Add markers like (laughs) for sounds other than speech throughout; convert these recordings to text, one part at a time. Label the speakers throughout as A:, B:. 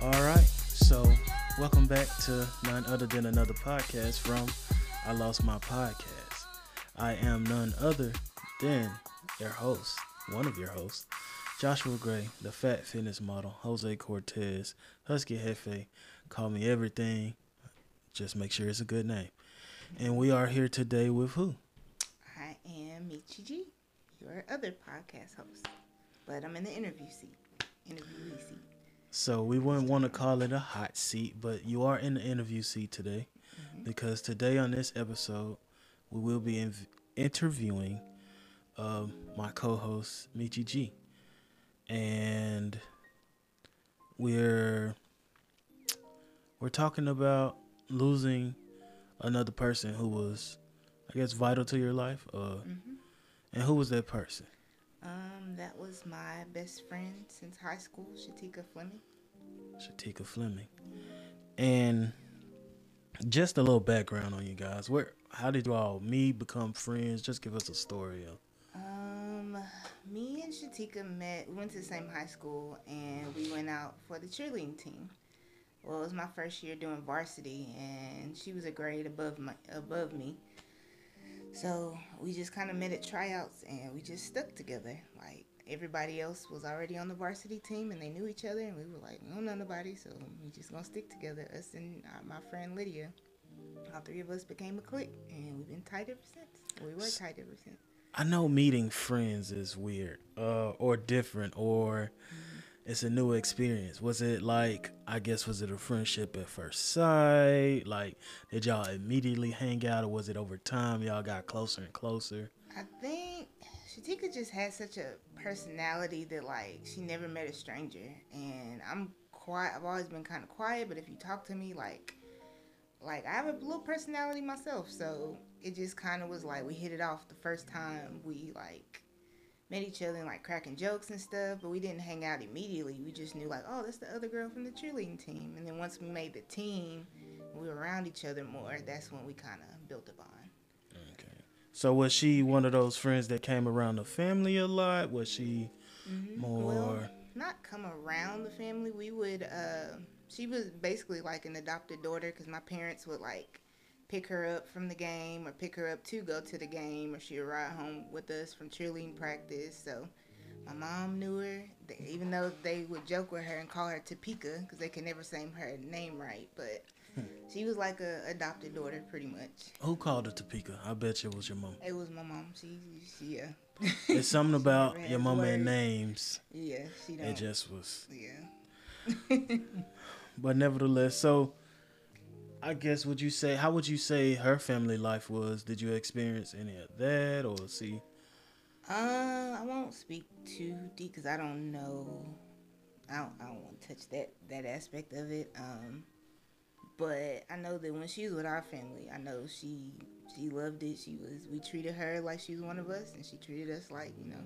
A: All right, so welcome back to none other than another podcast from I Lost My Podcast. I am none other than your host, one of your hosts, Joshua Gray, the fat fitness model, Jose Cortez, Husky Hefe. Call me everything. Just make sure it's a good name. And we are here today with who?
B: I am Mechi G, your other podcast host, but I'm in the interview seat, interviewee seat.
A: So we wouldn't want to call it a hot seat, but you are in the interview seat today because today on this episode we will be inv- interviewing um, my co-host Mechi G, and we're we're talking about losing another person who was, I guess, vital to your life. Uh, and who was that person?
B: Um, that was my best friend since high school, Shatika Fleming.
A: Shatika Fleming. And just a little background on you guys. Where how did you all meet, become friends? Just give us a story of
B: Um, me and Shatika met. We went to the same high school, and we went out for the cheerleading team. Well, it was my first year doing varsity, and she was a grade above my above me. So we just kind of met at tryouts, and we just stuck together. Like everybody else was already on the varsity team, and they knew each other, and we were like, we don't know nobody, so we just gonna stick together. Us and uh, my friend Lydia, all three of us became a clique, and we've been tight ever since. We were tight ever since.
A: I know meeting friends is weird, uh, or different, or it's a new experience. Was it like I guess was it a friendship at first sight? Like did y'all immediately hang out, or was it over time y'all got closer and closer?
B: I think Shatika just had such a personality that like she never met a stranger, and I'm quiet. I've always been kind of quiet, but if you talk to me, like, like I have a little personality myself, so it just kind of was like we hit it off the first time we like met each other and like cracking jokes and stuff, but we didn't hang out immediately. We just knew like, oh, that's the other girl from the cheerleading team, and then once we made the team, we were around each other more. That's when we kind of built a bond.
A: Okay. So was she one of those friends that came around the family a lot? Was she more?
B: Well, not come around the family. We would. Uh, she was basically like an adopted daughter because my parents would like pick her up from the game or pick her up to go to the game, or she would ride home with us from cheerleading practice. So my mom knew her, They- even though they would joke with her and call her Topeka because they could never say her name right. But hmm. she was like a adopted daughter, pretty much.
A: Who called her Topeka? I bet you it was your mom.
B: It was my mom. She, she yeah. (laughs)
A: It's something about your mama and names.
B: Yeah, she don't.
A: It just was.
B: yeah. (laughs)
A: But nevertheless, so I guess would you say how would you say her family life was? Did you experience any of that or see?
B: Uh, I won't speak too deep because I don't know. I don't, I don't want to touch that that aspect of it. Um, but I know that when she was with our family, I know she she loved it. She was we treated her like she was one of us, and she treated us like you know.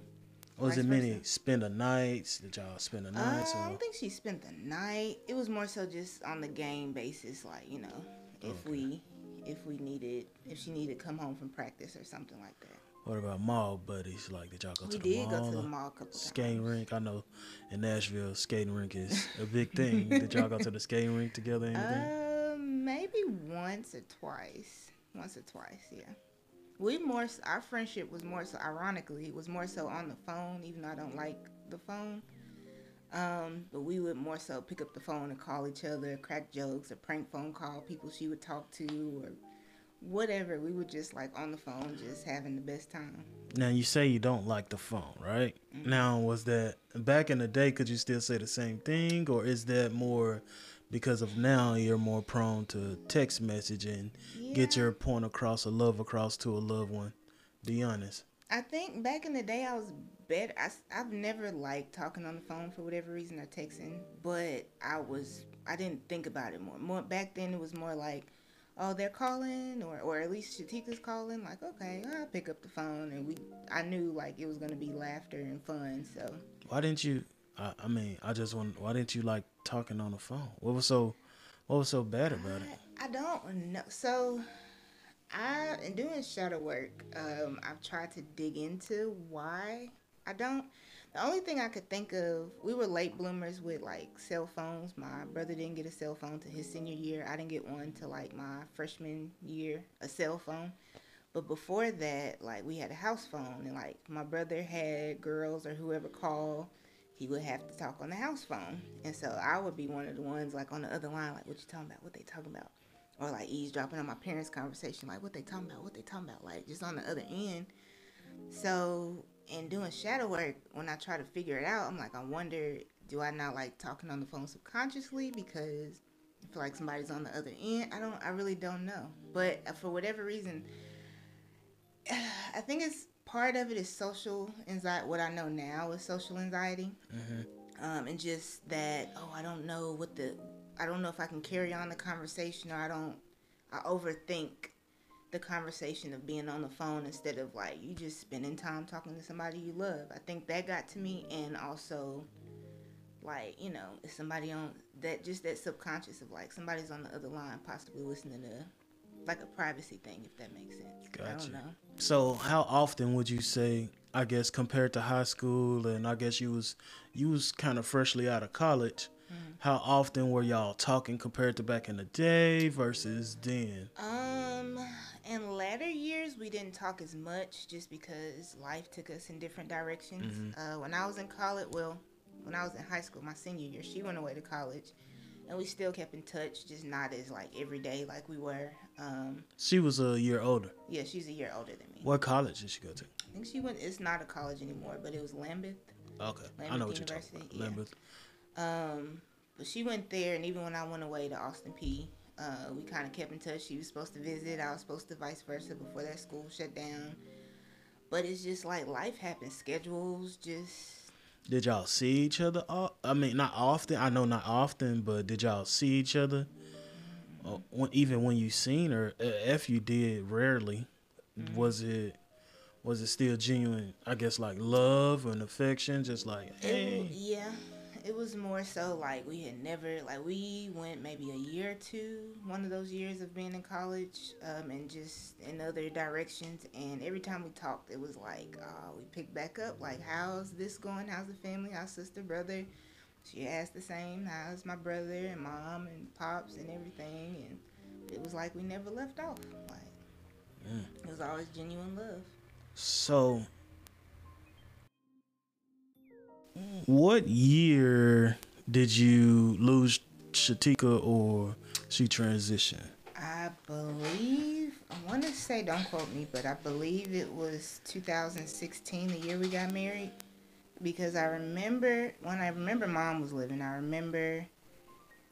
A: Was it many
B: versa.
A: spend a nights? Did y'all spend a
B: Uh,
A: night?
B: I don't think she spent the night. It was more so just on the game basis, like you know, if
A: Okay.
B: we if we needed if she needed to come home from practice or something like that.
A: what about mall buddies? Like did y'all go
B: we
A: to the mall?
B: We did go to the mall a couple
A: Skating
B: times.
A: rink. I know in Nashville skating rink is a big thing. (laughs) did y'all go to the skating rink together? Anything?
B: Um, maybe once or twice. Once or twice, yeah. We more our friendship was more so ironically it was more so on the phone, even though I don't like the phone. Um, but we would more so pick up the phone and call each other, crack jokes, or prank phone call people she would talk to, or whatever. We were just like on the phone, just having the best time.
A: Now you say you don't like the phone, right?
B: Mm-hmm.
A: Now was that back in the day? Could you still say the same thing, or is that more because of now you're more prone to text message and get your point across, a love across to a loved one? Be honest.
B: I think back in the day I was better. I, have never liked talking on the phone for whatever reason or texting, but I was I didn't think about it more. More back then it was more like, oh they're calling or or at least Shatika's calling. Like okay, I'll pick up the phone and we I knew like it was gonna be laughter and fun. So
A: Why didn't you? I, I mean, I just want. Why didn't you like talking on the phone? What was so? What was so bad about it?
B: I, I don't know. So I in doing shadow work, um, I've tried to dig into why I don't. The only thing I could think of, we were late bloomers with like cell phones. My brother didn't get a cell phone to his senior year. I didn't get one to like my freshman year, a cell phone. But before that, like we had a house phone, and like my brother had girls or whoever call, he would have to talk on the house phone, and so I would be one of the ones like on the other line, like what you talking about, what they talking about, or like eavesdropping on my parents' conversation, like what they talking about, what they talking about, like just on the other end. So in doing shadow work, when I try to figure it out, I'm like, I wonder, do I not like talking on the phone subconsciously because I feel like somebody's on the other end? I don't, I really don't know. But uh, for whatever reason, (sighs) I think it's part of it is social anxiety. What I know now is social anxiety, mm-hmm. um, and just that oh, I don't know what the, I don't know if I can carry on the conversation or I don't, I overthink the conversation of being on the phone instead of like you just spending time talking to somebody you love. I think that got to me, and also like you know, somebody on that just that subconscious of like somebody's on the other line, possibly listening to like a privacy thing, if that makes sense. Gotcha. I don't know.
A: So, how often would you say? I guess compared to high school, and I guess you was you was kind of freshly out of college. Mm-hmm. How often were y'all talking compared to back in the day versus then?
B: Um, in latter years, we didn't talk as much just because life took us in different directions. Mm-hmm. Uh, when I was in college, well, when I was in high school, my senior year, she went away to college, and we still kept in touch, just not as like every day like we were. Um,
A: she was a year older.
B: Yeah, she's a year older than me.
A: What college did she go to?
B: I think she went. It's not a college anymore, but it was Lambuth.
A: Okay, Lambuth I know what University. you're talking about. Lambuth.
B: Um, but she went there, and even when I went away to Austin Peay, uh, we kind of kept in touch. She was supposed to visit. I was supposed to vice versa before that school shut down. But it's just like life happens. Schedules just.
A: Did y'all see each other? I mean, not often. I know not often, but did y'all see each other? Mm-hmm. even when you seen her, if you did, rarely. Mm-hmm. Was it? Was it still genuine? I guess like love and affection, just like hey.
B: It, yeah, it was more so like we had never like we went maybe a year or two, one of those years of being in college, um, and just in other directions. And every time we talked, it was like, oh, we picked back up. Like, how's this going? How's the family? How's sister, brother? She asked the same. How's my brother and mom and pops and everything? And it was like we never left off. Like mm. it was always genuine love.
A: So What year did you lose Shatika or she transitioned?
B: I believe I want to say don't quote me, but I believe it was 2016, the year we got married, because I remember when I remember mom was living. I remember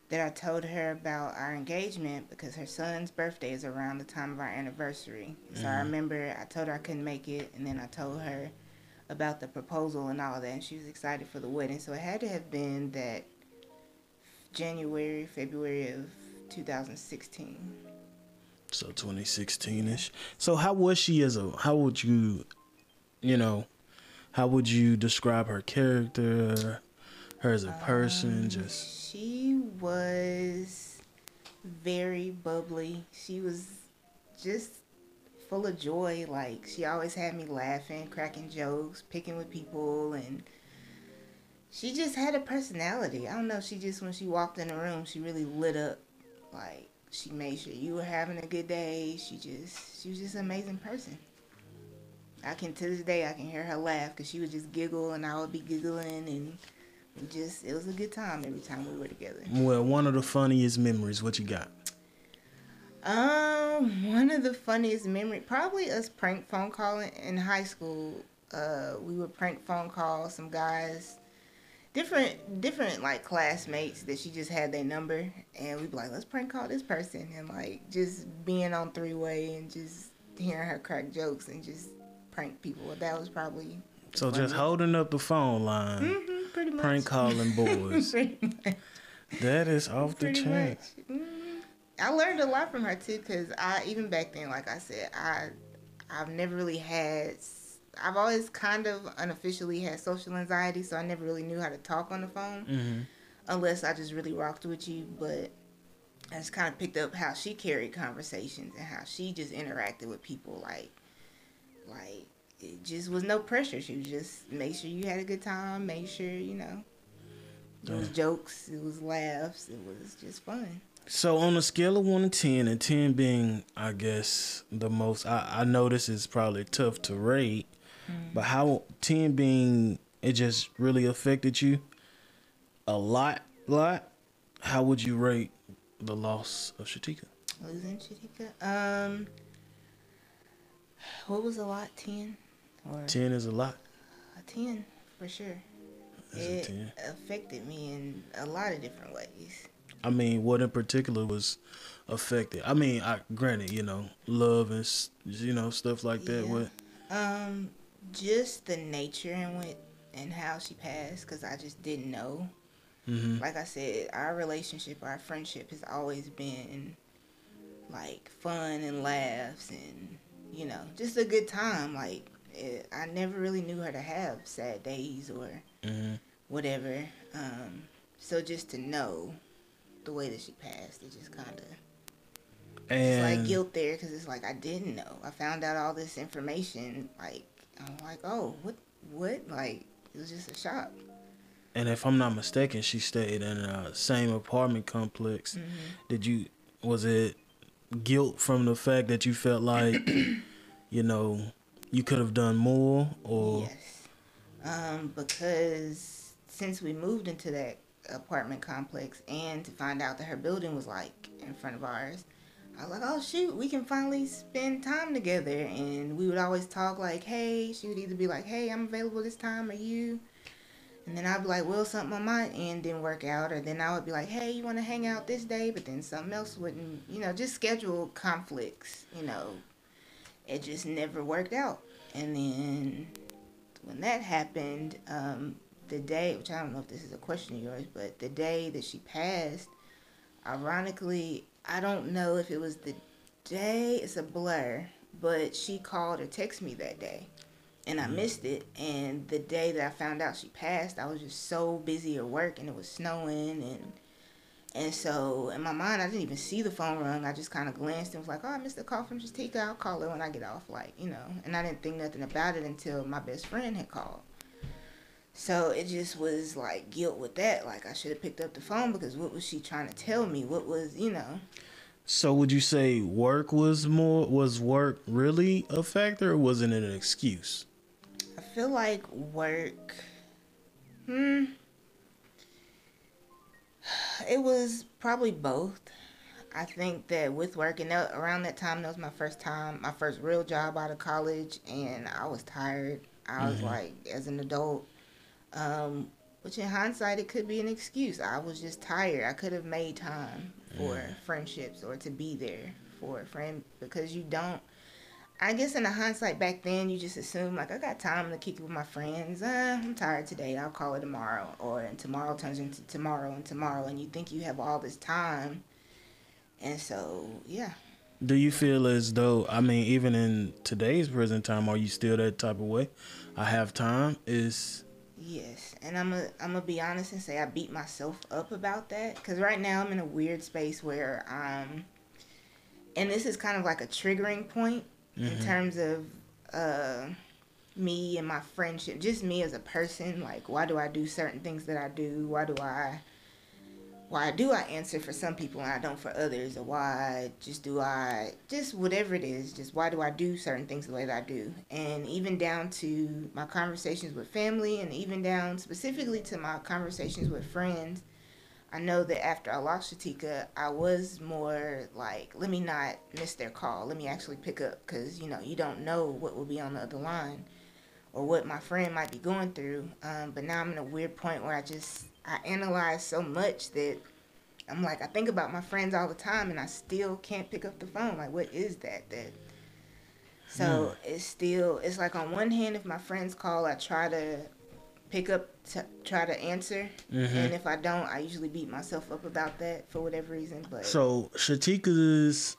B: that I told her about our engagement because her son's birthday is around the time of our anniversary. So mm-hmm. I remember I told her I couldn't make it, and then I told her about the proposal and all that, and she was excited for the wedding. So it had to have been that January, February of 2016.
A: So 2016 ish. So how was she as a? How would you, you know, how would you describe her character, her as a person? Um, just
B: she was very bubbly. She was just full of joy. Like she always had me laughing, cracking jokes, picking with people, and she just had a personality. I don't know. She just when she walked in the room, she really lit up. Like she made sure you were having a good day. She just she was just an amazing person. I can to this day I can hear her laugh because she would just giggle and I would be giggling and just it was a good time every time we were together.
A: Well, one of the funniest memories. What you got?
B: Um, one of the funniest memory, probably us prank phone calling in high school. Uh, we would prank phone call some guys, different different like classmates that she just had their number, and we'd be like, let's prank call this person, and like just being on three way and just hearing her crack jokes and just prank people. That was probably
A: so just holding up the phone line,
B: mm-hmm, pretty much.
A: prank calling (laughs) boys. that is off the chain. Mm-hmm.
B: I learned a lot from her too, cause I even back then, like I said, I I've never really had. I've always kind of unofficially had social anxiety, so I never really knew how to talk on the phone, mm-hmm. unless I just really rocked with you. But I just kind of picked up how she carried conversations and how she just interacted with people, like, like it just was no pressure. She was just make sure you had a good time, make sure you know. It was jokes, it was laughs, it was just fun.
A: So on a scale of one to ten, and ten being, I guess, the most, I, I know this is probably tough to rate, mm. but how ten being it just really affected you a lot, lot. How would you rate the loss of Shatika?
B: Losing Shatika, um, what was a lot? Ten,
A: or ten is a lot.
B: A ten for sure. That's it affected me in a lot of different ways.
A: I mean, what in particular was affected? I mean, I granted, you know, love and you know stuff like that. Yeah. What?
B: Um, just the nature and what and how she passed, because I just didn't know. Mm-hmm. Like I said, our relationship, our friendship has always been like fun and laughs and you know just a good time. Like it, I never really knew her to have sad days or mm-hmm. whatever. Um, so just to know the way that she passed, it just kind of it's like guilt there because it's like I didn't know. I found out all this information. Like I'm like, oh, what, what? Like it was just a shock.
A: And if I'm not mistaken, she stayed in the same apartment complex. Mm-hmm. Did you? Was it guilt from the fact that you felt like, (clears throat) you know, you could have done more, or?
B: Yes, um, because since we moved into that apartment complex and to find out that her building was like in front of ours. I was like, oh shoot, we can finally spend time together. And we would always talk like, hey, she would either be like, hey, I'm available this time, or you. And then I'd be like, well, something on my end didn't work out. Or then I would be like, hey, you want to hang out this day? But then something else wouldn't, you know, just schedule conflicts, you know. It just never worked out. And then when that happened, um, the day, which I don't know if this is a question of yours, but the day that she passed, ironically, I don't know if it was the day, it's a blur, but she called or texted me that day. And I mm-hmm. missed it. And the day that I found out she passed, I was just so busy at work and it was snowing and and so in my mind I didn't even see the phone rung. I just kinda glanced and was like, Oh, I missed a call from Justika, I'll call her when I get off like, you know. And I didn't think nothing about it until my best friend had called. So it just was like guilt with that. Like I should have picked up the phone because what was she trying to tell me? What was you know?
A: So would you say work was more was work really a factor or wasn't it an excuse?
B: I feel like work hmm it was probably both. I think that with working that, around that time, that was my first time, my first real job out of college, and I was tired. I was mm-hmm. like, as an adult, um, which in hindsight, it could be an excuse. I was just tired. I could have made time for mm. friendships or to be there for a friend because you don't. I guess in the hindsight back then, you just assume like I got time to kick it with my friends. Uh, I'm tired today. I'll call it tomorrow, or and tomorrow turns into tomorrow and tomorrow, and you think you have all this time, and so yeah.
A: Do you feel as though I mean, even in today's present time, are you still that type of way? I have time. Is
B: Yes, and I'm a I'm gonna be honest and say I beat myself up about that because right now I'm in a weird space where um, and this is kind of like a triggering point mm-hmm. in terms of uh, me and my friendship, just me as a person. Like, why do I do certain things that I do? Why do I why do I answer for some people and I don't for others, or why just do I just whatever it is, just why do I do certain things the way that I do, and even down to my conversations with family, and even down specifically to my conversations with friends. I know that after I lost Shatika, I was more like, let me not miss their call. Let me actually pick up because you know you don't know what will be on the other line, or what my friend might be going through. Um, but now I'm in a weird point where I just I analyze so much that I'm like I think about my friends all the time and I still can't pick up the phone. Like what is that that so mm. it's still it's like on one hand if my friends call I try to pick up to try to answer mm-hmm. and if I don't I usually beat myself up about that for whatever reason but
A: So Shatika's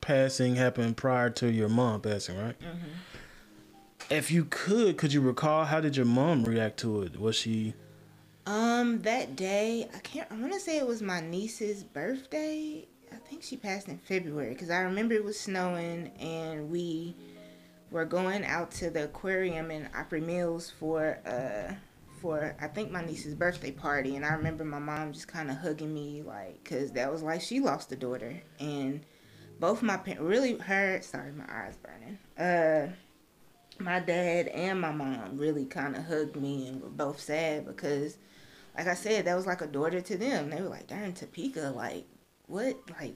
A: passing happened prior to your mom passing, right? Mm-hmm. If you could, could you recall how did your mom react to it? Was she
B: um, that day, I can't. I want to say it was my niece's birthday. I think she passed in February because I remember it was snowing and we were going out to the aquarium in Opry Mills for uh for I think my niece's birthday party, and I remember my mom just kind of hugging me like, cause that was like she lost a daughter, and both my parents, really her, sorry, my eyes burning. Uh, my dad and my mom really kind of hugged me and were both sad because, like I said, that was like a daughter to them. They were like, darn, Topeka, like, what? Like,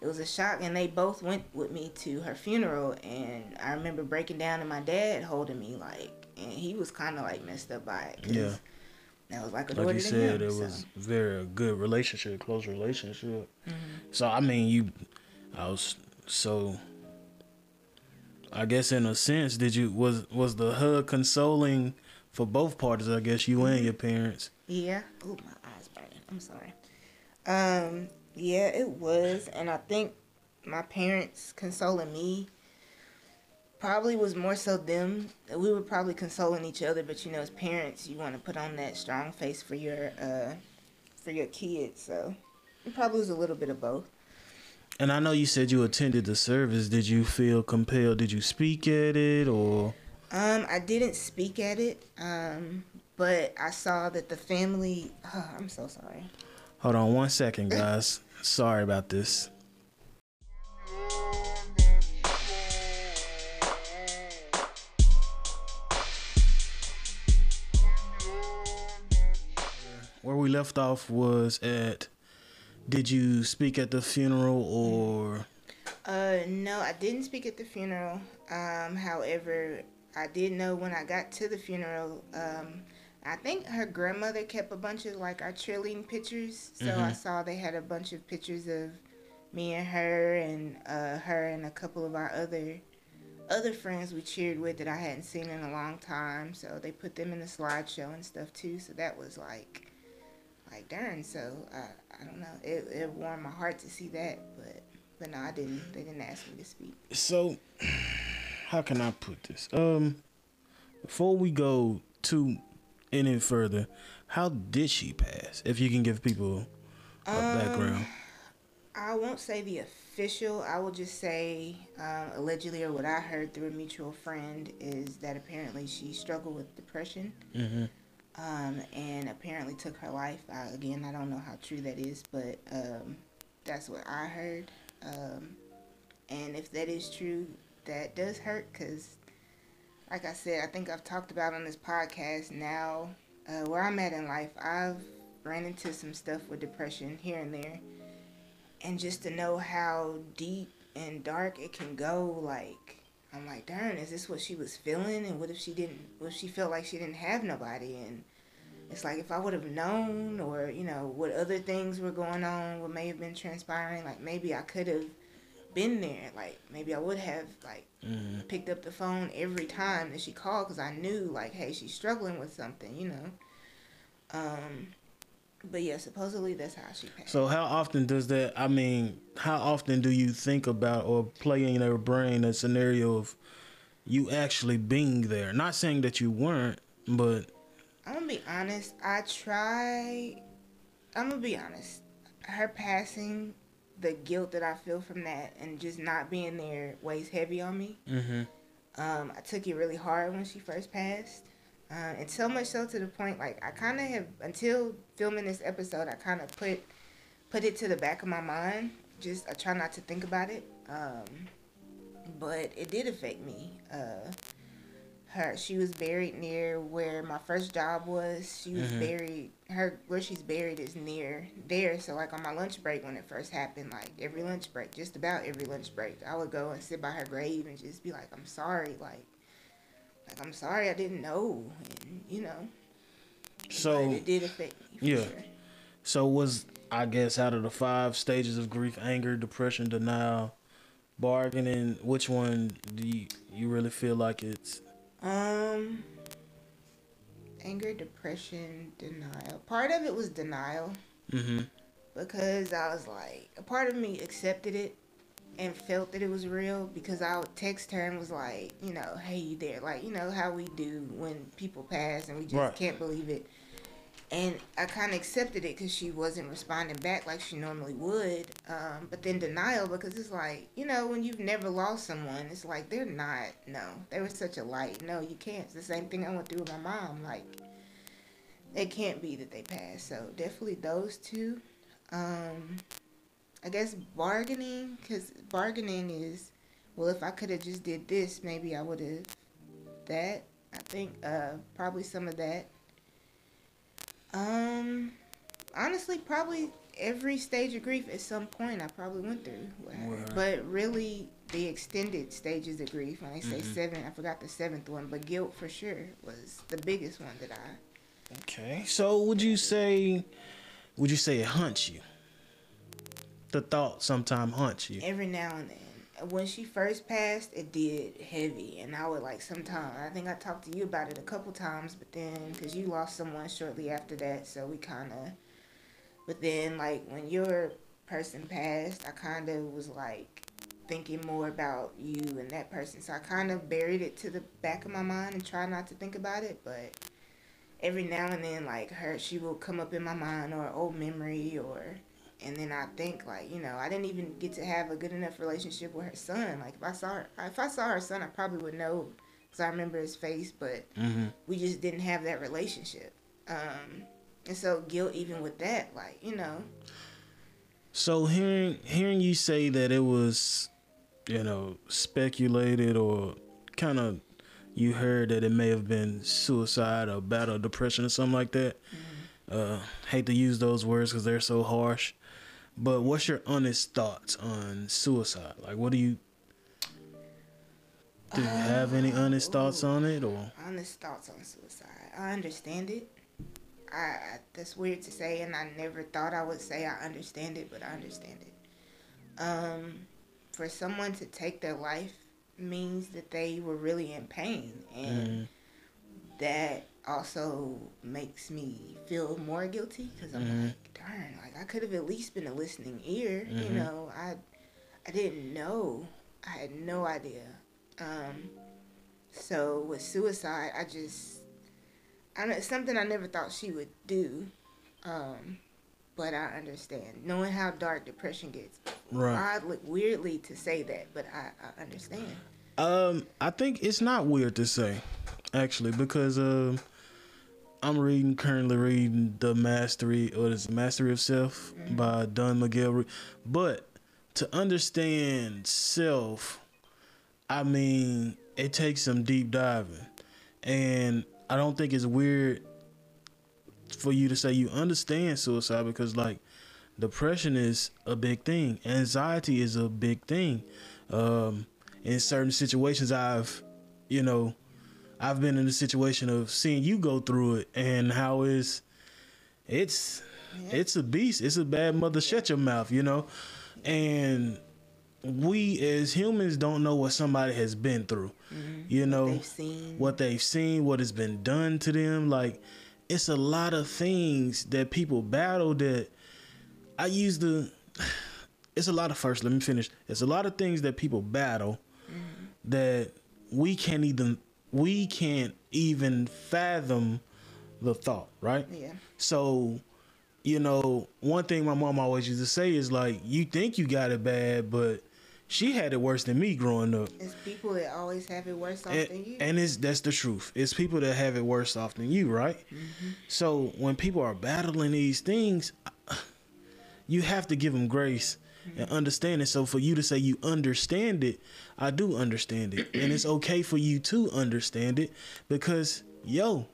B: it was a shock. And they both went with me to her funeral. And I remember breaking down and my dad holding me, like, and he was kind of like messed up by it.
A: Yeah.
B: That was like a
A: Like you said,
B: him,
A: it
B: so.
A: was very a good relationship, close relationship.
B: Mm-hmm.
A: So I mean, you, I was so. I guess in a sense, did you was was the hug consoling for both parties? I guess you and your parents.
B: Yeah. Oh, my eyes burning. I'm sorry. Um. Yeah, it was, and I think my parents consoling me probably was more so them. We were probably consoling each other, but you know, as parents, you want to put on that strong face for your uh for your kids. So it probably was a little bit of both.
A: And I know you said you attended the service. Did you feel compelled? Did you speak at it or?
B: Um, I didn't speak at it. Um, but I saw that the family. Oh, (sighs) I'm so sorry.
A: Hold on one second, guys. Sorry about this. Where we left off was at did you speak at the funeral or
B: Uh, no, I didn't speak at the funeral. Um, however, I did know when I got to the funeral. Um, I think her grandmother kept a bunch of like our cheerleading pictures, so I
A: Mhm.
B: saw they had a bunch of pictures of me and her, and uh, her and a couple of our other other friends we cheered with that I hadn't seen in a long time. So they put them in the slideshow and stuff too. So that was like, like darn. So I, I don't know. It it warmed my heart to see that, but but no, I didn't. They didn't ask me to speak.
A: so (sighs) how can I put this? Um before we go to any further, how did she pass? If you can give people a
B: Um,
A: background.
B: I won't say the official. I will just say um, allegedly, or what I heard through a mutual friend, is that apparently she struggled with depression,
A: hmm
B: um, and apparently took her life. I, again, I don't know how true that is, but um, that's what I heard. Um, and if that is true, that does hurt because, like I said, I think I've talked about on this podcast now uh, where I'm at in life. I've ran into some stuff with depression here and there, and just to know how deep and dark it can go, like I'm like, darn, is this what she was feeling? And what if she didn't? What if she felt like she didn't have nobody? And it's like if I would have known, or you know, what other things were going on, what may have been transpiring, like maybe I could have been there. Like maybe I would have like
A: hmm
B: picked up the phone every time that she called because I knew like, hey, she's struggling with something, you know. Um, but yeah, supposedly that's how she passed.
A: So how often does that? I mean, how often do you think about or play in your brain a scenario of you actually being there? Not saying that you weren't, but
B: I'm gonna be honest. I try. I'm gonna be honest. Her passing, the guilt that I feel from that, and just not being there weighs heavy on me.
A: hmm
B: Um, I took it really hard when she first passed, uh, and so much so to the point like I kind of have until filming this episode, I kind of put put it to the back of my mind. Just I try not to think about it. Um, but it did affect me. Uh, her she was buried near where my first job was. She was
A: Mhm.
B: buried. Her where she's buried is near there. So like on my lunch break when it first happened, like every lunch break, just about every lunch break, I would go and sit by her grave and just be like, I'm sorry, like. Like I'm sorry I didn't know, and you know.
A: So-
B: but it did affect me.
A: Yeah.
B: Sure.
A: so was I guess out of the five stages of grief, anger, depression, denial, bargaining, which one do you, you really feel like it's?
B: Um, anger, depression, denial. Part of it was denial
A: hmm
B: because I was like, a part of me accepted it and felt that it was real because I would text her and was like, you know, hey, you there? Like, you know how we do when people pass and we just
A: Right.
B: can't believe it. And I kind of accepted it because she wasn't responding back like she normally would. Um, but then denial because it's like you know when you've never lost someone, it's like they're not. No, they were such a light. No, you can't. It's the same thing I went through with my mom. Like it can't be that they passed. So definitely those two. Um, I guess bargaining because bargaining is well if I could have just did this maybe I would have that. I think uh, probably some of that um, honestly, probably every stage of grief at some point I probably went through. Right. But really, the extended stages of grief. When I say mm-hmm. seven, I forgot the seventh one, but guilt for sure was the biggest one that I.
A: Okay, so would you say, would you say it haunts you? The thought sometimes haunts you.
B: Every now and then when she first passed, it did heavy, and I would like sometimes. I think I talked to you about it a couple times, but then because you lost someone shortly after that, so we kind of. But then, like when your person passed, I kind of was like thinking more about you and that person, so I kind of buried it to the back of my mind and try not to think about it, but. Every now and then, like her, she will come up in my mind or old memory or and then I think like you know I didn't even get to have a good enough relationship with her son. Like if I saw her, if I saw her son, I probably would know because I remember his face, but mm-hmm. we just didn't have that relationship. Um, and so guilt even with that, like you know.
A: So hearing hearing you say that it was, you know, speculated or kind of you heard that it may have been suicide or battle depression or something like that. Mm-hmm. Uh, hate to use those words because they're so harsh. But what's your honest thoughts on suicide? Like, what do you do? You have any honest thoughts on it, or
B: honest thoughts on suicide? I understand it. I, I that's weird to say, and I never thought I would say I understand it, but I understand it. Um, for someone to take their life means that they were really in pain, and mm. that also makes me feel more guilty because I'm mm-hmm. like, darn, like I could have at least been a listening ear. Mm-hmm. You know, I I didn't know. I had no idea. Um, so with suicide, I just I know something I never thought she would do. Um, but I understand knowing how dark depression gets. Right. Oddly, weirdly to say that, but I, I understand.
A: Um, I think it's not weird to say, actually, because um. Uh, I'm reading currently reading the Mastery or the Mastery of Self mm-hmm. by Don Miguel. But to understand self, I mean, it takes some deep diving, and I don't think it's weird for you to say you understand suicide because like depression is a big thing, anxiety is a big thing. Um, in certain situations, I've you know I've been in a situation of seeing you go through it and how is it's yeah. it's a beast. It's a bad mother shut your mouth, you know? And we as humans don't know what somebody has been through. Mm-hmm. You know
B: what they've seen,
A: what they've seen, what has been done to them. Like it's a lot of things that people battle that I use the (sighs) it's a lot of first, let me finish. It's a lot of things that people battle mm-hmm. that we can't even we can't even fathom the thought, right?
B: Yeah.
A: So, you know, one thing my mom always used to say is like, you think you got it bad, but she had it worse than me growing up.
B: It's people that always have it worse off
A: and,
B: than you.
A: And it's that's the truth. It's people that have it worse off than you, right? Mm-hmm. So when people are battling these things, you have to give them grace mm-hmm. and understanding. So for you to say you understand it, I do understand it. and it's okay for you to understand it because yo,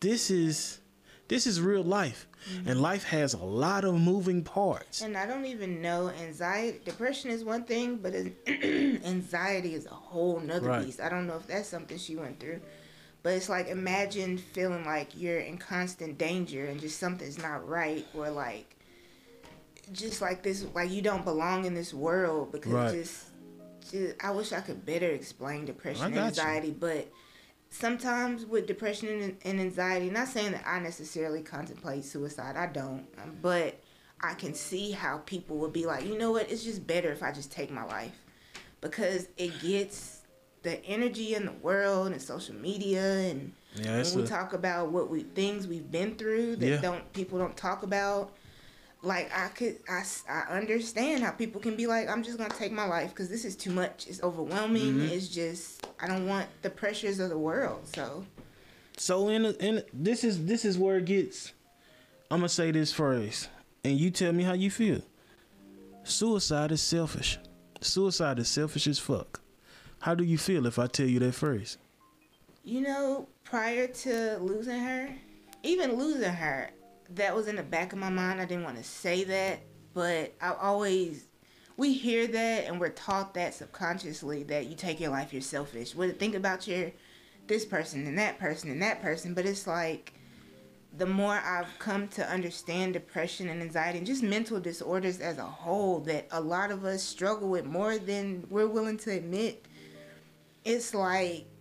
A: this is this is real life. Mm-hmm. And life has a lot of moving parts.
B: And I don't even know anxiety depression is one thing, but (clears throat) anxiety is a whole nother right. beast. I don't know if that's something she went through. But it's like imagine feeling like you're in constant danger and just something's not right or like just like this, like you don't belong in this world because right. just, just, I wish I could better explain depression and anxiety, you. but sometimes with depression and, and anxiety, not saying that I necessarily contemplate suicide, I don't, um, but I can see how people would be like, you know what, it's just better if I just take my life because it gets the energy in the world and social media and
A: Yeah,
B: when we a... talk about what we things we've been through that yeah. don't people don't talk about. Like I could, I, I understand how people can be like, I'm just gonna take my life because this is too much. It's overwhelming. Mm-hmm. It's just I don't want the pressures of the world. So.
A: So in in this is this is where it gets. I'm gonna say this phrase, and you tell me how you feel. Suicide is selfish. Suicide is selfish as fuck. How do you feel if I tell you that phrase?
B: You know, prior to losing her, even losing her, that was in the back of my mind. I didn't want to say that, but I always we hear that and we're taught that subconsciously that you take your life, you're selfish. Well, think about your this person and that person and that person, but it's like the more I've come to understand depression and anxiety and just mental disorders as a whole that a lot of us struggle with more than we're willing to admit, it's like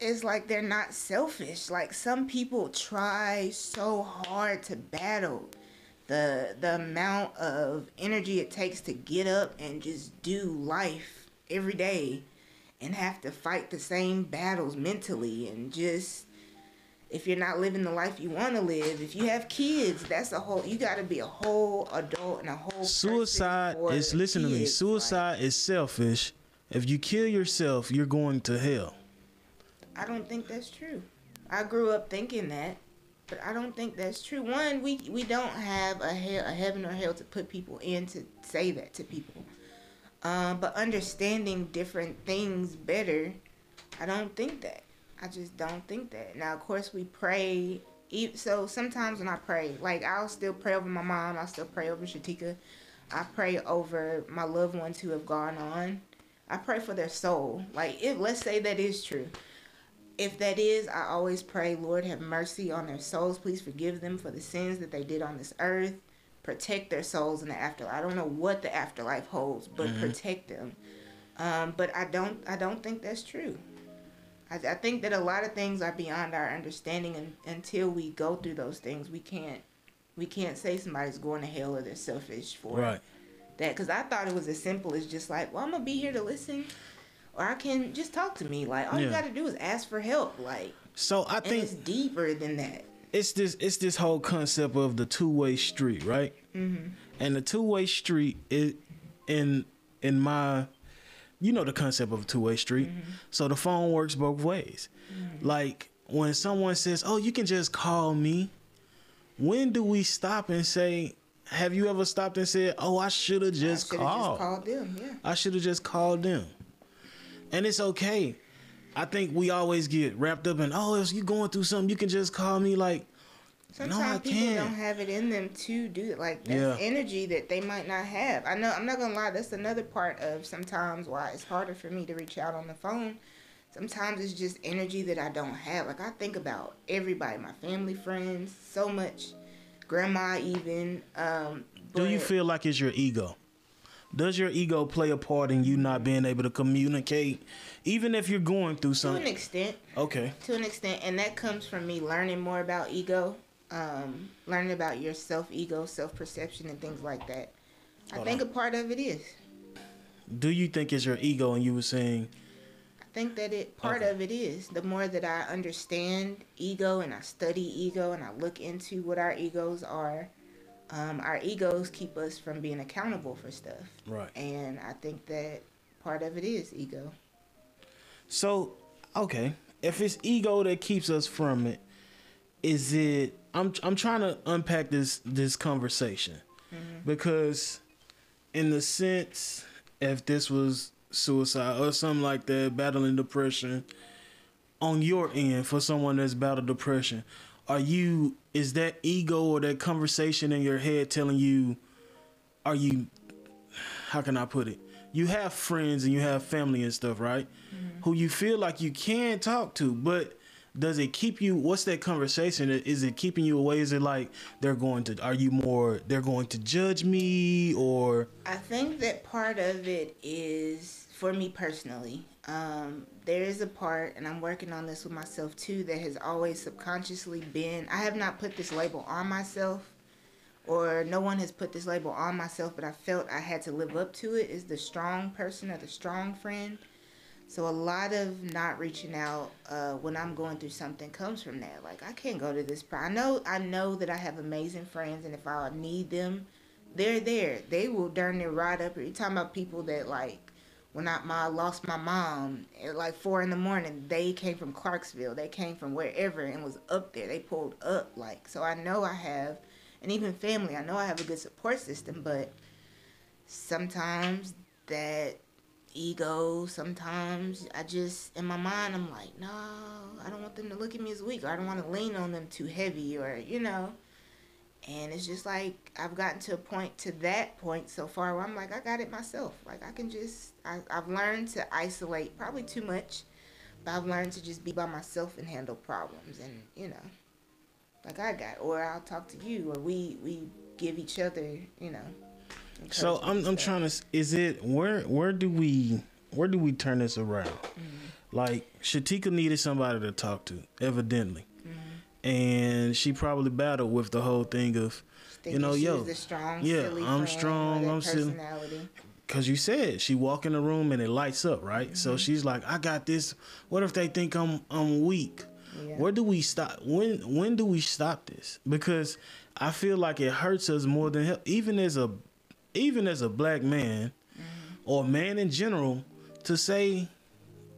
B: it's like they're not selfish. Like some people try so hard to battle the the amount of energy it takes to get up and just do life every day and have to fight the same battles mentally and just if you're not living the life you want to live, if you have kids, that's a whole. You got to be a whole adult and a whole.
A: Suicide is listen kids. to me. Suicide like, is selfish. If you kill yourself, you're going to hell.
B: I don't think that's true. I grew up thinking that, but I don't think that's true. One, we we don't have a hell, a heaven or hell to put people in to say that to people. Um, but understanding different things better, I don't think that. I just don't think that. Now, of course, we pray. So sometimes when I pray, like I'll still pray over my mom. I still pray over Shatika. I pray over my loved ones who have gone on. I pray for their soul. Like if let's say that is true. If that is, I always pray, Lord, have mercy on their souls. Please forgive them for the sins that they did on this earth. Protect their souls in the afterlife. I don't know what the afterlife holds, but mm-hmm. protect them. Um, but I don't. I don't think that's true. I, I think that a lot of things are beyond our understanding, and until we go through those things, we can't we can't say somebody's going to hell or they're selfish for right. that. Because I thought it was as simple as just like, well, I'm gonna be here to listen, or I can just talk to me. Like all yeah. you got to do is ask for help. Like
A: so, I think
B: it's deeper than that.
A: It's this it's this whole concept of the two way street, right? Mm-hmm. And the two way street is in in my you know the concept of a two way street. Mm-hmm. So the phone works both ways. Mm-hmm. Like when someone says, "Oh, you can just call me," when do we stop and say, "Have you ever stopped and said, "Oh, I should have just called"?
B: Just called them. Yeah. I
A: should have just called them. And it's okay. I think we always get wrapped up in, "Oh, if you're going through something, you can just call me." Like
B: Sometimes no, people can't. don't have it in them to do it. Like that's yeah. energy that they might not have. I know. I'm not gonna lie. That's another part of sometimes why it's harder for me to reach out on the phone. Sometimes it's just energy that I don't have. Like I think about everybody, my family, friends, so much, grandma even. Um,
A: do you feel like it's your ego? Does your ego play a part in you not being able to communicate, even if you're going through something?
B: To an extent.
A: Okay.
B: To an extent, and that comes from me learning more about ego um, learning about your self ego, self perception, and things like that. Hold I think on. a part of it is.
A: Do you think it's your ego? And you were saying.
B: I think that it part okay. of it is. The more that I understand ego and I study ego and I look into what our egos are, um, our egos keep us from being accountable for stuff.
A: Right.
B: And I think that part of it is ego.
A: So, okay, if it's ego that keeps us from it, is it I'm I'm trying to unpack this this conversation mm-hmm. because in the sense if this was suicide or something like that, battling depression on your end for someone that's battled depression, are you is that ego or that conversation in your head telling you are you how can I put it? You have friends and you have family and stuff, right? Mm-hmm. Who you feel like you can talk to, but does it keep you what's that conversation is it keeping you away is it like they're going to are you more they're going to judge me or
B: i think that part of it is for me personally um, there is a part and i'm working on this with myself too that has always subconsciously been i have not put this label on myself or no one has put this label on myself but i felt i had to live up to it is the strong person or the strong friend So a lot of not reaching out uh, when I'm going through something comes from that. Like I can't go to this. I know I know that I have amazing friends, and if I need them, they're there. They will darn near ride up. You're talking about people that like when I my lost my mom at like four in the morning. They came from Clarksville. They came from wherever and was up there. They pulled up like so. I know I have, and even family. I know I have a good support system, but sometimes that ego sometimes i just in my mind i'm like no i don't want them to look at me as weak or i don't want to lean on them too heavy or you know and it's just like i've gotten to a point to that point so far where i'm like i got it myself like i can just I, i've learned to isolate probably too much but i've learned to just be by myself and handle problems and you know like i got or i'll talk to you or we we give each other you know
A: so I'm I'm trying to is it where where do we where do we turn this around? Mm-hmm. Like Shatika needed somebody to talk to, evidently. And she probably battled with the whole thing of you know, yo,
B: strong,
A: yeah, I'm strong, I'm silly. Cause you said she walk in the room and it lights up, right? Mm-hmm. So she's like, I got this. What if they think I'm I'm weak? Yeah. Where do we stop? When when do we stop this? Because I feel like it hurts us more than. Even as a even as a black man mm-hmm. or man in general, to say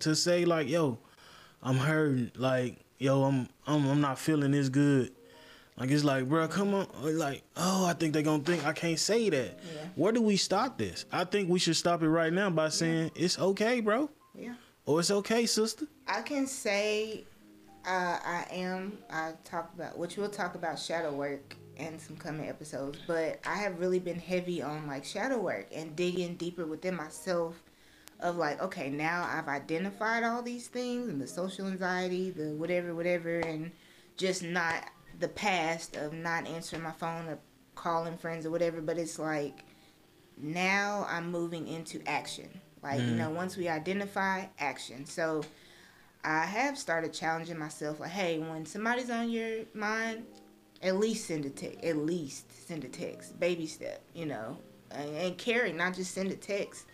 A: to say like, yo, I'm hurt, like, yo, I'm I'm I'm not feeling this good. Like it's like, bro, come on. Like, oh, I think they're gonna think I can't say that. Yeah. Where do we stop this? I think we should stop it right now by saying yeah. it's okay, bro.
B: Yeah.
A: Or it's okay, sister.
B: I can say uh, I am. I talk about which we'll talk about shadow work and some coming episodes. But I have really been heavy on like shadow work and digging deeper within myself of like, okay, now I've identified all these things and the social anxiety, the whatever, whatever, and just not the past of not answering my phone or calling friends or whatever. But it's like now I'm moving into action. Like, mm. you know, once we identify action. So I have started challenging myself like, hey, when somebody's on your mind, at least send a text. At least send a text. Baby step, you know, and, and carry, not just send a text.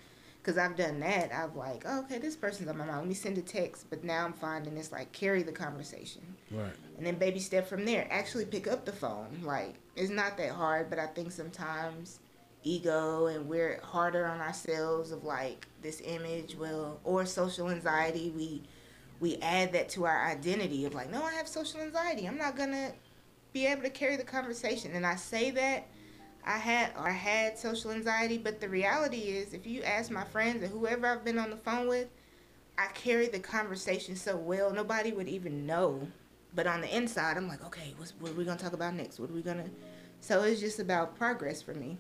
B: Cause I've done that. I've like, oh, okay, this person's on my mind. Let me send a text. But now I'm finding it's like carry the conversation.
A: Right.
B: And then baby step from there. Actually pick up the phone. Like it's not that hard, but I think sometimes ego and we're harder on ourselves of like this image, well, or social anxiety. We we add that to our identity of like, no, I have social anxiety. I'm not gonna be able to carry the conversation. And I say that I had or had social anxiety, but the reality is, if you ask my friends or whoever I've been on the phone with, I carry the conversation so well, nobody would even know. But on the inside, I'm like, okay, what are we gonna talk about next? What are we gonna? So it's just about progress for me,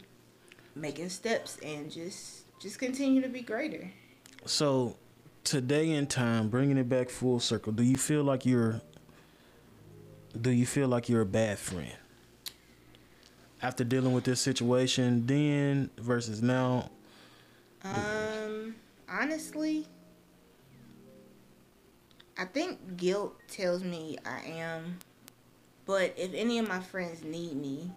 B: making steps and just just continue to be greater.
A: So today in time, bringing it back full circle, do you feel like you're do you feel like you're a bad friend after dealing with this situation then versus now?
B: Um, honestly, I think guilt tells me I am. But if any of my friends need me,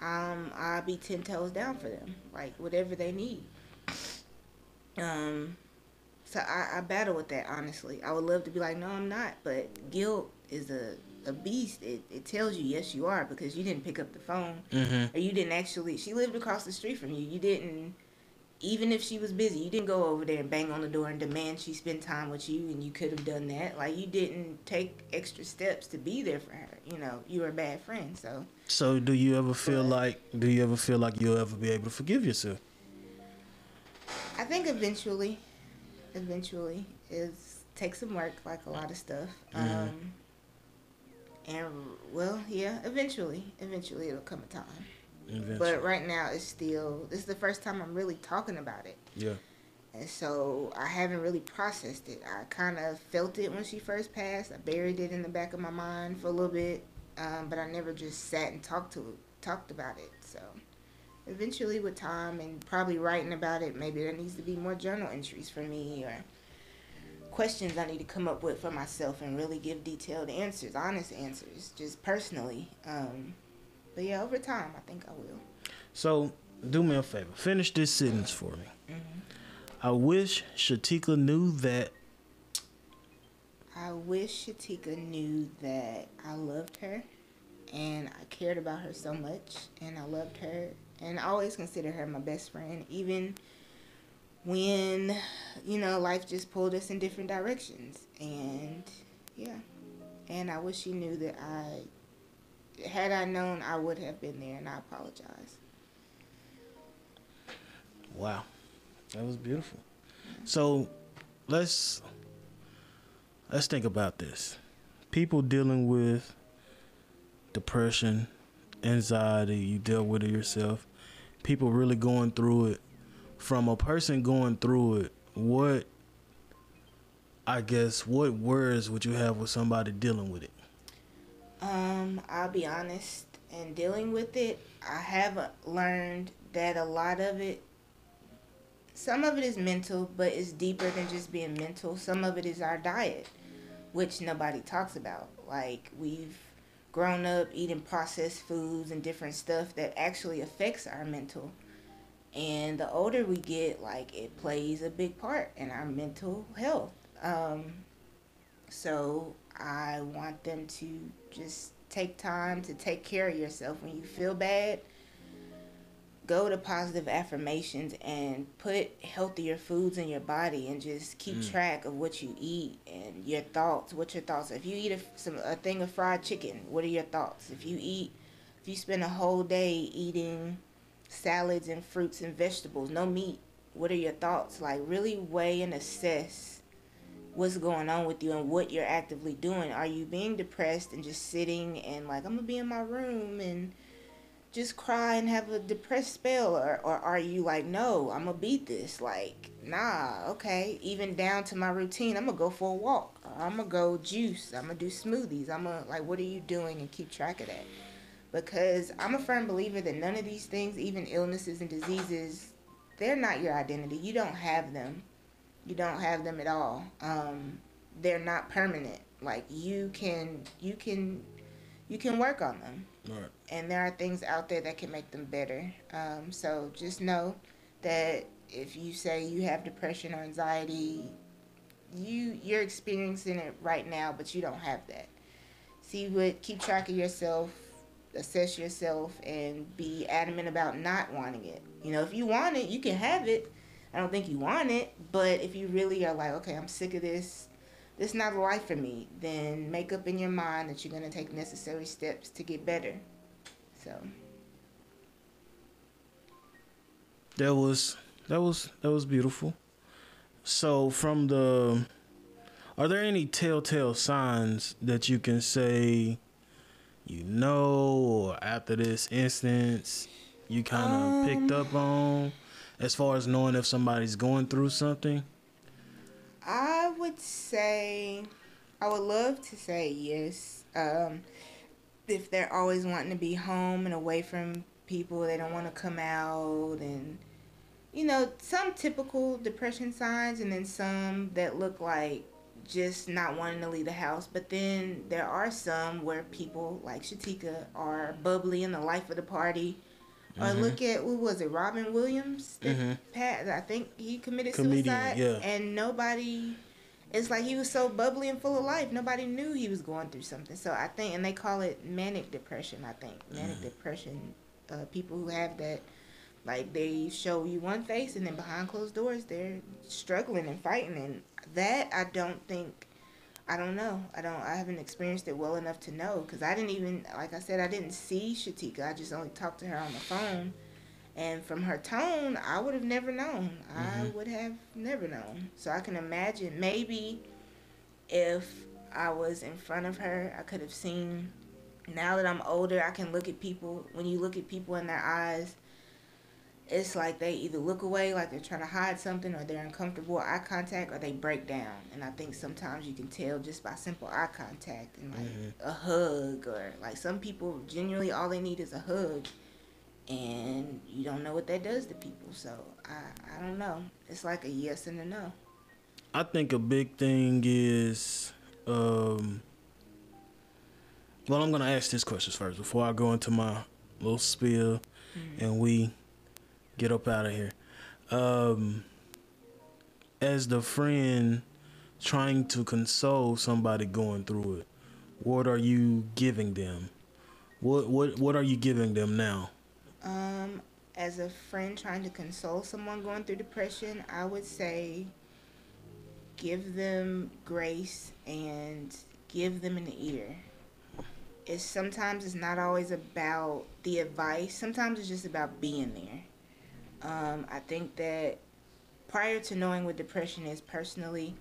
B: um, I'll be ten toes down for them, like whatever they need. Um, so I, I battle with that honestly. I would love to be like, no, I'm not, but guilt is a a beast, it, it tells you yes you are because you didn't pick up the phone
A: mm-hmm.
B: or you didn't actually. She lived across the street from you. You didn't even if she was busy, you didn't go over there and bang on the door and demand she spend time with you, and you could have done that. Like you didn't take extra steps to be there for her. You know, you were a bad friend. So.
A: So do you ever feel but, like? Do you ever feel like you'll ever be able to forgive yourself?
B: I think eventually, eventually, is takes some work, like a lot of stuff. Mm-hmm. Um, and well, yeah, eventually, eventually it'll come a time. Eventually. But right now, it's still this is the first time I'm really talking about it.
A: Yeah.
B: And so I haven't really processed it. I kind of felt it when she first passed. I buried it in the back of my mind for a little bit, um, but I never just sat and talked to talked about it. So eventually, with time and probably writing about it, maybe there needs to be more journal entries for me or questions I need to come up with for myself and really give detailed answers, honest answers, just personally. Um, but yeah, over time, I think I will.
A: So, do me a favor. Finish this sentence for me.
B: Mm-hmm.
A: I wish Shatika knew that.
B: I wish Shatika knew that I loved her and I cared about her so much and I loved her and I always considered her my best friend, even when, you know, life just pulled us in different directions. And yeah. And I wish she knew that I, had I known, I would have been there and I apologize.
A: Wow. That was beautiful. So let's let's think about this. People dealing with depression, anxiety, you deal with it yourself. People really going through it. From a person going through it, what I guess what words would you have with somebody dealing with it?
B: Um, I'll be honest, in dealing with it, I have learned that a lot of it some of it is mental, but it's deeper than just being mental. Some of it is our diet, which nobody talks about. Like we've grown up eating processed foods and different stuff that actually affects our mental. And the older we get, like it plays a big part in our mental health. Um, so I want them to just take time to take care of yourself when you feel bad go to positive affirmations and put healthier foods in your body and just keep mm. track of what you eat and your thoughts. What your thoughts? If you eat a, some, a thing of fried chicken, what are your thoughts? If you eat, if you spend a whole day eating salads and fruits and vegetables, no meat, what are your thoughts? Like really weigh and assess what's going on with you and what you're actively doing. Are you being depressed and just sitting and like I'm gonna be in my room and just cry and have a depressed spell? Or, or are you like no i'm gonna beat this? Like nah okay. Even down to my routine i'm gonna go for a walk. I'm gonna go juice. I'm gonna do smoothies. I'm gonna like what are you doing and keep track of that because i'm a firm believer that none of these things even illnesses and diseases they're not your identity you don't have them you don't have them at all um, they're not permanent like you can you can you can work on them Right. And there are things out there that can make them better. Um, so just know that if you say you have depression or anxiety, you you're experiencing it right now, but you don't have that. See what keep track of yourself, assess yourself, and be adamant about not wanting it. You know, if you want it, you can have it. I don't think you want it, but if you really are like, okay, I'm sick of this this is not life for me, then make up in your mind that you're going to take necessary steps to get better. So
A: that was that was that was beautiful. So from the are there any telltale signs that you can say you know or after this instance you kind of um, picked up on as far as knowing if somebody's going through something?
B: I would say, I would love to say yes. Um, if they're always wanting to be home and away from people, they don't want to come out, and you know, some typical depression signs, and then some that look like just not wanting to leave the house. But then there are some where people like Shatika are bubbly in the life of the party or mm-hmm. look at what was it, Robin Williams? mm-hmm. Pat, I think he committed Comedian, suicide, yeah. and nobody. It's like he was so bubbly and full of life. Nobody knew he was going through something. So I think, and they call it manic depression. I think manic mm. depression. Uh, people who have that, like they show you one face, and then behind closed doors, they're struggling and fighting. And that I don't think I don't know. I don't. I haven't experienced it well enough to know because I didn't even, like I said, I didn't see Shatika. I just only talked to her on the phone, and from her tone, I would have never known. Mm-hmm. I would have never known. So I can imagine maybe if I was in front of her, I could have seen. Now that I'm older, I can look at people. When you look at people in their eyes, it's like they either look away like they're trying to hide something or they're uncomfortable eye contact or they break down and i think sometimes you can tell just by simple eye contact and like mm-hmm. a hug or like some people genuinely all they need is a hug and you don't know what that does to people so i i don't know it's like a yes and a no
A: i think a big thing is um well i'm gonna ask this question first before i go into my little spiel mm-hmm. and we get up out of here. Um, as the friend trying to console somebody going through it, what are you giving them? What what what are you giving them now?
B: Um, as a friend trying to console someone going through depression, I would say give them grace and give them an ear. It's sometimes it's not always about the advice. Sometimes it's just about being there. Um, I think that prior to knowing what depression is personally,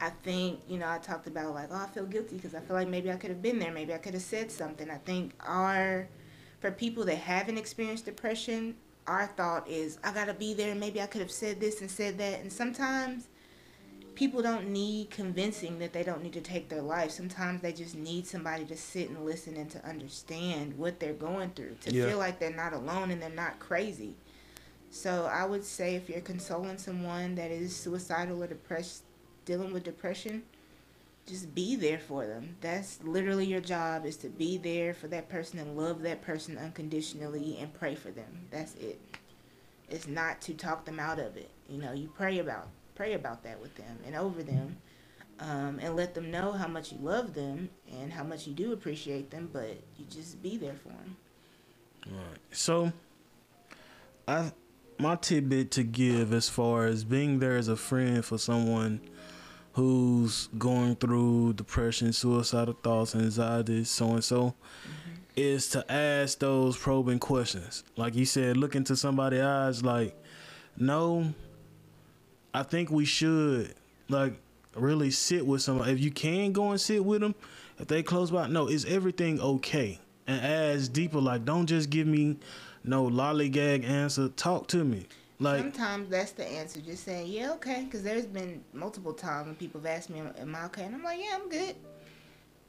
B: I think you know I talked about like oh I feel guilty because I feel like maybe I could have been there, maybe I could have said something. I think our for people that haven't experienced depression, our thought is I gotta be there. Maybe I could have said this and said that. And sometimes people don't need convincing that they don't need to take their life. Sometimes they just need somebody to sit and listen and to understand what they're going through, to yeah. feel like they're not alone and they're not crazy. So I would say if you're consoling someone that is suicidal or depressed, dealing with depression, just be there for them. That's literally your job is to be there for that person and love that person unconditionally and pray for them. That's it. It's not to talk them out of it. You know, you pray about pray about that with them and over them. Um, and let them know how much you love them and how much you do appreciate them, but you just be there for them.
A: All right. So, I my tidbit to give as far as being there as a friend for someone who's going through depression, suicidal thoughts, anxiety, so and so, is to ask those probing questions. Like you said, look into somebody's eyes. Like, no, I think we should like really sit with somebody. If you can go and sit with them, if they close by, no, is everything okay? And ask deeper. Like, don't just give me no lollygag answer. Talk to me.
B: Like sometimes that's the answer, just saying yeah, okay. Because there's been multiple times when people have asked me, "Am I okay?" and I'm like, "Yeah, I'm good."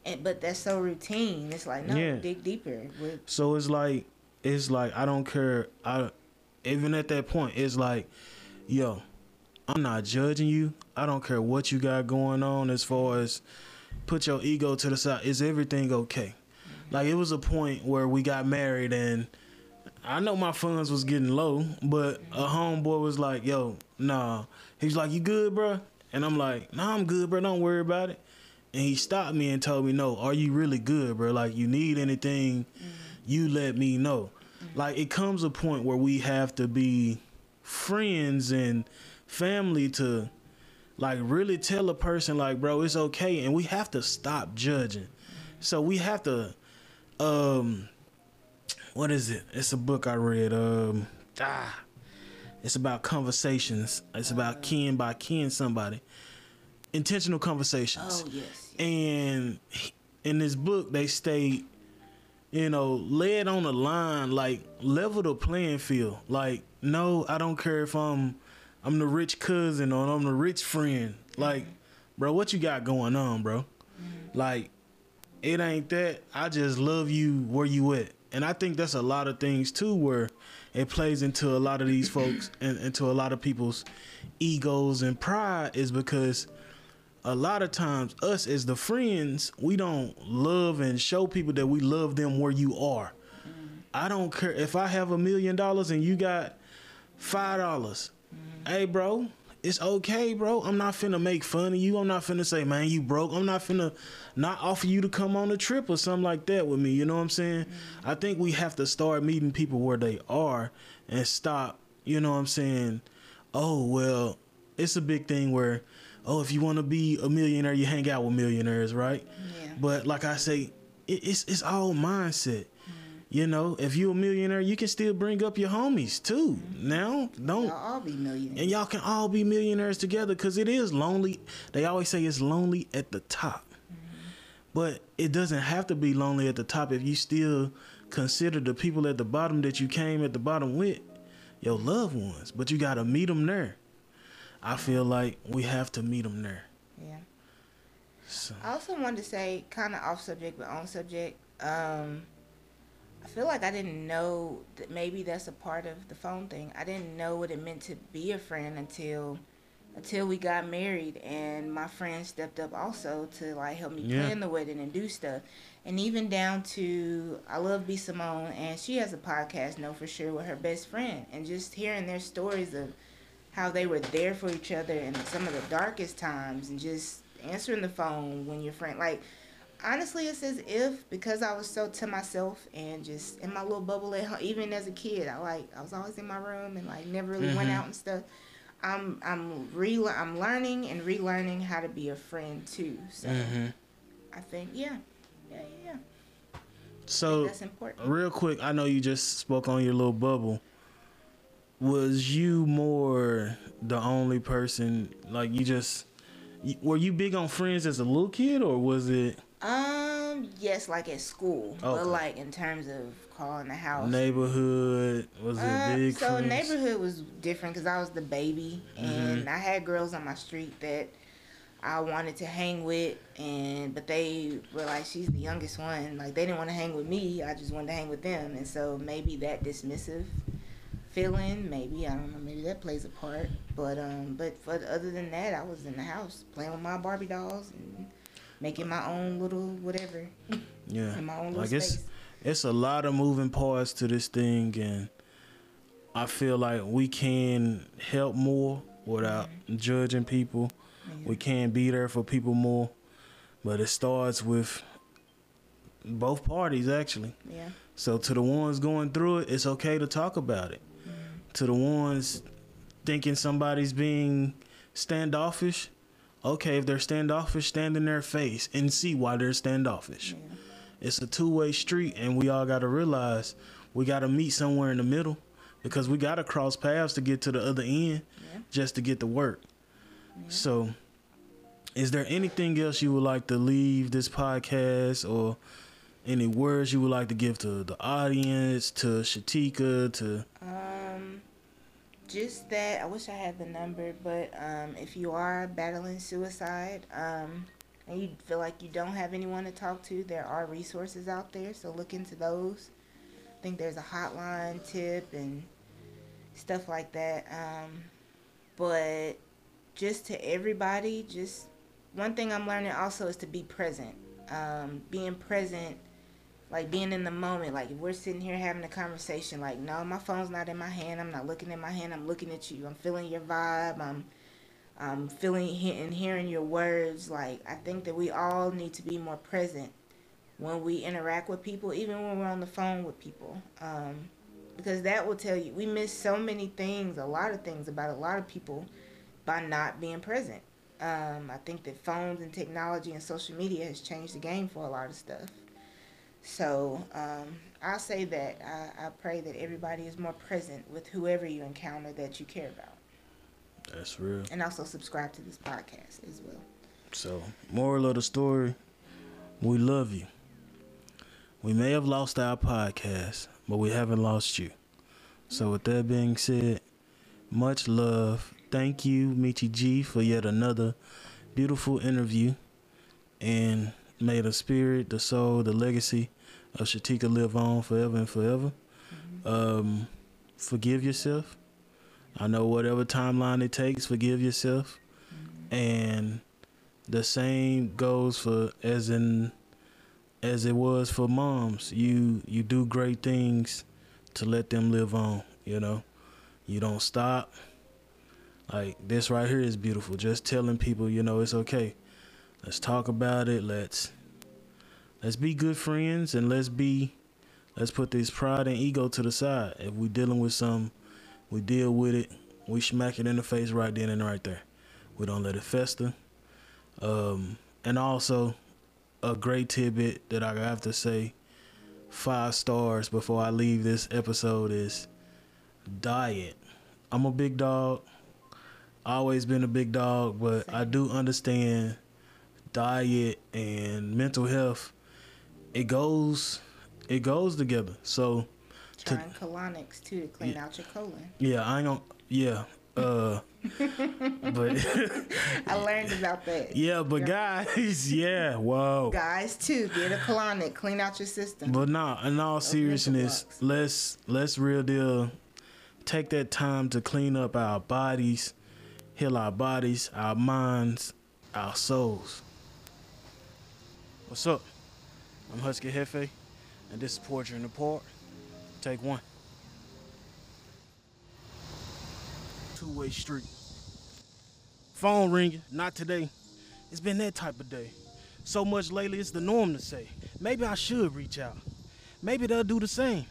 B: And but that's so routine. It's like no, yeah. dig deeper. With-
A: so it's like it's like I don't care. I even at that point, it's like, yo, I'm not judging you. I don't care what you got going on as far as put your ego to the side. Is everything okay? Mm-hmm. Like it was a point where we got married and I know my funds was getting low, but a homeboy was like, "Yo, nah." He's like, "You good, bro?" And I'm like, "Nah, I'm good, bro. Don't worry about it." And he stopped me and told me, "No, are you really good, bro? Like, you need anything, mm-hmm. you let me know." Mm-hmm. Like, it comes a point where we have to be friends and family to, like, really tell a person, like, "Bro, it's okay," and we have to stop judging. Mm-hmm. So we have to, um what is it? It's a book I read. Um, ah, it's about conversations. It's about kin by kin somebody. Intentional conversations.
B: Oh yes.
A: And in this book, they state, you know, lay it on the line, like level the playing field. Like, no, I don't care if I'm, I'm the rich cousin or I'm the rich friend. Like, bro, what you got going on, bro? Mm-hmm. Like, it ain't that. I just love you where you at and I think that's a lot of things too, where it plays into a lot of these folks (clears throat) and into a lot of people's egos and pride is because a lot of times us as the friends we don't love and show people that we love them where you are. Mm-hmm. I don't care if I have a million dollars and you got five dollars. Mm-hmm. Hey, bro, it's okay, bro. I'm not finna make fun of you. I'm not finna say, man, you broke. I'm not finna not offer you to come on a trip or something like that with me. You know what I'm saying? Mm-hmm. I think we have to start meeting people where they are and stop, you know what I'm saying? Oh, well, it's a big thing where, oh, if you want to be a millionaire, you hang out with millionaires, right? Yeah. But like I say, it, it's it's all mindset. You know, if you're a millionaire, you can still bring up your homies too. Mm-hmm. Now, don't
B: y'all all be millionaires,
A: and y'all can all be millionaires together because it is lonely. They always say it's lonely at the top, mm-hmm. but it doesn't have to be lonely at the top if you still consider the people at the bottom that you came at the bottom with your loved ones. But you got to meet them there. I feel like we have to meet them there.
B: Yeah. So. I also wanted to say, kind of off subject but on subject. Um, I feel like I didn't know that maybe that's a part of the phone thing. I didn't know what it meant to be a friend until until we got married and my friend stepped up also to like help me yeah. plan the wedding and do stuff. And even down to I love B Simone and she has a podcast, know for sure, with her best friend and just hearing their stories of how they were there for each other in some of the darkest times and just answering the phone when your friend like honestly it's as if because I was so to myself and just in my little bubble at home even as a kid I like I was always in my room and like never really mm-hmm. went out and stuff I'm I'm re I'm learning and relearning how to be a friend too so mm-hmm. I think yeah yeah yeah
A: so that's important real quick I know you just spoke on your little bubble was you more the only person like you just were you big on friends as a little kid or was it
B: um yes like at school okay. but like in terms of calling the house
A: neighborhood was it uh, big
B: so friends? neighborhood was different because i was the baby and mm-hmm. i had girls on my street that i wanted to hang with and but they were like she's the youngest one like they didn't want to hang with me i just wanted to hang with them and so maybe that dismissive feeling. Maybe I don't know. Maybe that plays a part. But um, but for other than that, I was in the house playing with my Barbie dolls and making my own little whatever.
A: Yeah, (laughs) in my own like space. it's it's a lot of moving parts to this thing, and I feel like we can help more without mm-hmm. judging people. We can be there for people more, but it starts with both parties actually.
B: Yeah.
A: So to the ones going through it, it's okay to talk about it to the ones thinking somebody's being standoffish, okay, if they're standoffish, stand in their face and see why they're standoffish. Yeah. It's a two way street, and we all got to realize we got to meet somewhere in the middle because we got to cross paths to get to the other end yeah. just to get to work. Yeah. So, is there anything else you would like to leave this podcast or any words you would like to give to the audience, to Shatika, to.
B: Just that I wish I had the number, but um, if you are battling suicide um, and you feel like you don't have anyone to talk to, there are resources out there, so look into those. I think there's a hotline tip and stuff like that. Um, but just to everybody, just one thing I'm learning also is to be present. Um, being present like being in the moment like if we're sitting here having a conversation like no my phone's not in my hand i'm not looking in my hand i'm looking at you i'm feeling your vibe i'm i'm feeling and hearing your words like i think that we all need to be more present when we interact with people even when we're on the phone with people um, because that will tell you we miss so many things a lot of things about a lot of people by not being present. Um, i think that phones and technology and social media has changed the game for a lot of stuff so um, I'll say that I, I pray that everybody is more present with whoever you encounter that you care about.
A: That's real.
B: And also subscribe to this podcast as well.
A: So, moral of the story we love you. We may have lost our podcast, but we haven't lost you. So, with that being said, much love. Thank you, Mechi G, for yet another beautiful interview. And May the spirit, the soul, the legacy of Shatika live on forever and forever. Mm-hmm. Um, forgive yourself. I know whatever timeline it takes, forgive yourself. Mm-hmm. And the same goes for as in as it was for moms. You you do great things to let them live on, you know. You don't stop. Like this right here is beautiful. Just telling people, you know, it's okay. Let's talk about it. Let's let's be good friends and let's be let's put this pride and ego to the side. If we're dealing with some, we deal with it. We smack it in the face right then and right there. We don't let it fester. Um, and also, a great tidbit that I have to say, five stars before I leave this episode is diet. I'm a big dog. Always been a big dog, but I do understand diet and mental health it goes it goes together. So
B: trying to, colonics too to clean yeah, out your colon.
A: Yeah i ain't gonna yeah uh (laughs) but
B: i learned about that.
A: Yeah but guys (laughs) yeah whoa.
B: Guys too get a colonic clean out your system.
A: But nah in all seriousness let's let's real deal take that time to clean up our bodies heal our bodies our minds our souls What's up? I'm Husky Hefe, and this is Poetry in the Park. Take one. Two-way street. Phone ringing, not today. It's been that type of day. So much lately, it's the norm to say, maybe I should reach out. Maybe they'll do the same.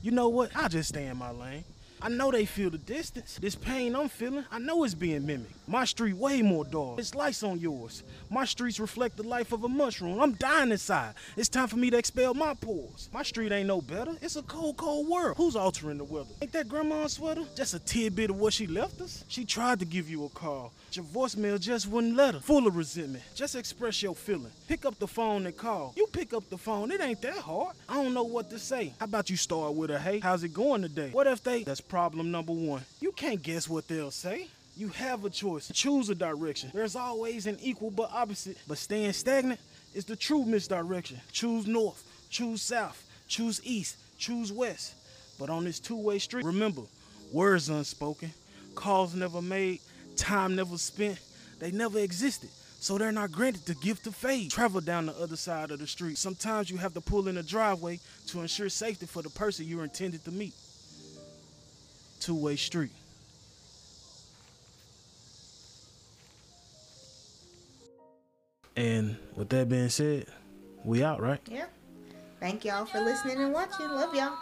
A: You know what? I'll just stay in my lane. I know they feel the distance. This pain I'm feeling, I know it's being mimicked. My street way more dark. It's lights on yours. My streets reflect the life of a mushroom. I'm dying inside. It's time for me to expel my pores. My street ain't no better. It's a cold, cold world. Who's altering the weather? Ain't that grandma's sweater? Just a tidbit of what she left us? She tried to give you a call. Your voicemail just wouldn't let her. Full of resentment. Just express your feeling. Pick up the phone and call. You pick up the phone. It ain't that hard. I don't know what to say. How about you start with a hey? How's it going today? What if they? That's problem number one. You can't guess what they'll say. You have a choice. Choose a direction. There's always an equal but opposite. But staying stagnant is the true misdirection. Choose north, choose south, choose east, choose west. But on this two-way street, remember, words unspoken, calls never made, time never spent, they never existed. So they're not granted the gift of faith. Travel down the other side of the street. Sometimes you have to pull in a driveway to ensure safety for the person you're intended to meet. Two-way street. And with that being said, we out, right?
B: Yeah. Thank y'all for listening and watching. Love y'all.